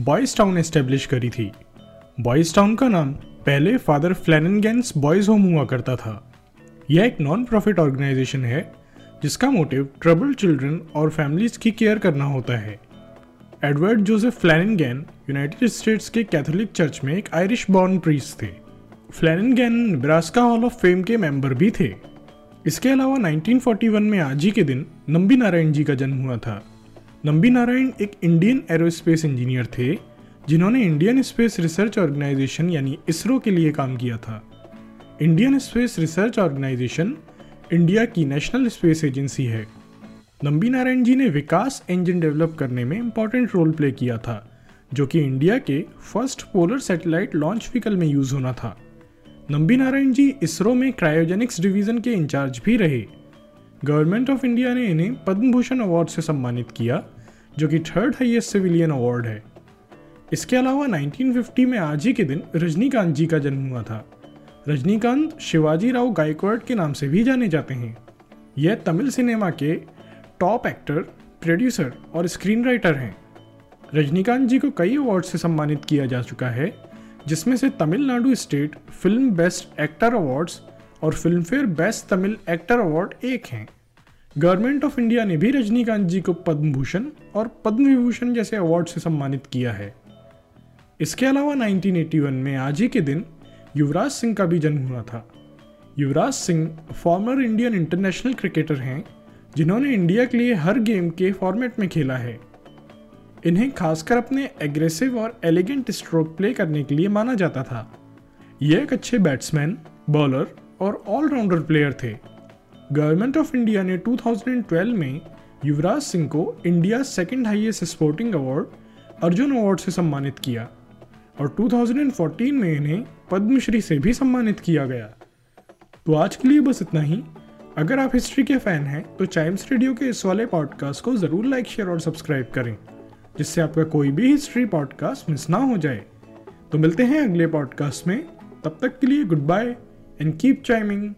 Boys town establish करी थी। Boys town का नाम पहले फादर फ्लैनगैन्स बॉयज़ होम हुआ करता था। यह एक नॉन प्रॉफिट ऑर्गेनाइजेशन है, जिसका मोटिव ट्रबल चिल्ड्रन और फैमिलीज़ की केयर करना होता है। Edward Joseph Flanagan United States के कैथोलिक चर्च में एक आयरिश बॉर्न प्रीस्ट थे। Flanagan Nebraska hall of fame के मेंबर भी थे। इसके अलावा 1941 में आज ही के दिन नंबी नारायण जी का जन्म हुआ था। नंबी नारायण एक इंडियन एरोस्पेस इंजीनियर थे, जिन्होंने इंडियन स्पेस रिसर्च ऑर्गेनाइजेशन यानी इसरो के लिए काम किया था। Indian space research organisation India की नेशनल स्पेस एजेंसी है। नंबी नारायण जी ने विकास इंजन डेवलप करने में इंपॉर्टेंट रोल प्ले किया था, जो कि इंडिया के first polar satellite launch vehicle में यूज़ होना था। नंबी नारायण जी इसरो में क्रायोजेनिक्स डिवीज़न के इंचार्ज भी रहे। गवर्नमेंट ऑफ़ इंडिया ने इन्हें पद्म भूषण अवार्ड से सम्मानित किया। जो कि थर्ड हाईएस्ट सिविलियन अवार्ड है। इसके अलावा 1950 में आज ही के दिन रजनीकांत जी का जन्म हुआ था। रजनीकांत शिवाजी राव गायकवाड़ के नाम से भी जाने जाते हैं। यह तमिल सिनेमा के टॉप एक्टर प्रोड्यूसर और स्क्रीन राइटर हैं। रजनीकांत जी को कई अवार्ड से सम्मानित किया जा चुका है, जिसमें से Tamil Nadu state film best actor awards और Filmfare best Tamil actor award एक हैं। गवर्नमेंट ऑफ़ इंडिया ने भी रजनीकांत जी को पद्म भूषण और पद्म विभूषण जैसे अवार्ड से सम्मानित किया है। इसके अलावा 1981 में आज ही के दिन युवराज सिंह का भी जन्म हुआ था। Yuvraj Singh former Indian international cricketer हैं, जिन्होंने इंडिया के लिए हर गेम के फॉर्मेट में खेला है। इन्हें खासकर अपने एग्रेसिव और एलिगेंट स्ट्रोक प्ले करने के लिए माना जाता था। ये एक अच्छे बैट्समैन बॉलर और ऑलराउंडर प्लेयर थे। गवर्नमेंट ऑफ़ इंडिया ने 2012 में युवराज सिंह को India second highest sporting award Arjuna award से सम्मानित किया और 2014 में इन्हें पद्मश्री से भी सम्मानित किया गया। तो आज के लिए बस इतना ही। अगर आप हिस्ट्री के फ़ैन हैं तो चाइम्स रेडियो के इस वाले पॉडकास्ट को ज़रूर लाइक, शेयर और सब्सक्राइब करें, जिससे आपका कोई भी हिस्ट्री पॉडकास्ट मिस ना हो जाए। तो मिलते हैं अगले पॉडकास्ट में। तब तक के लिए goodbye and keep chiming.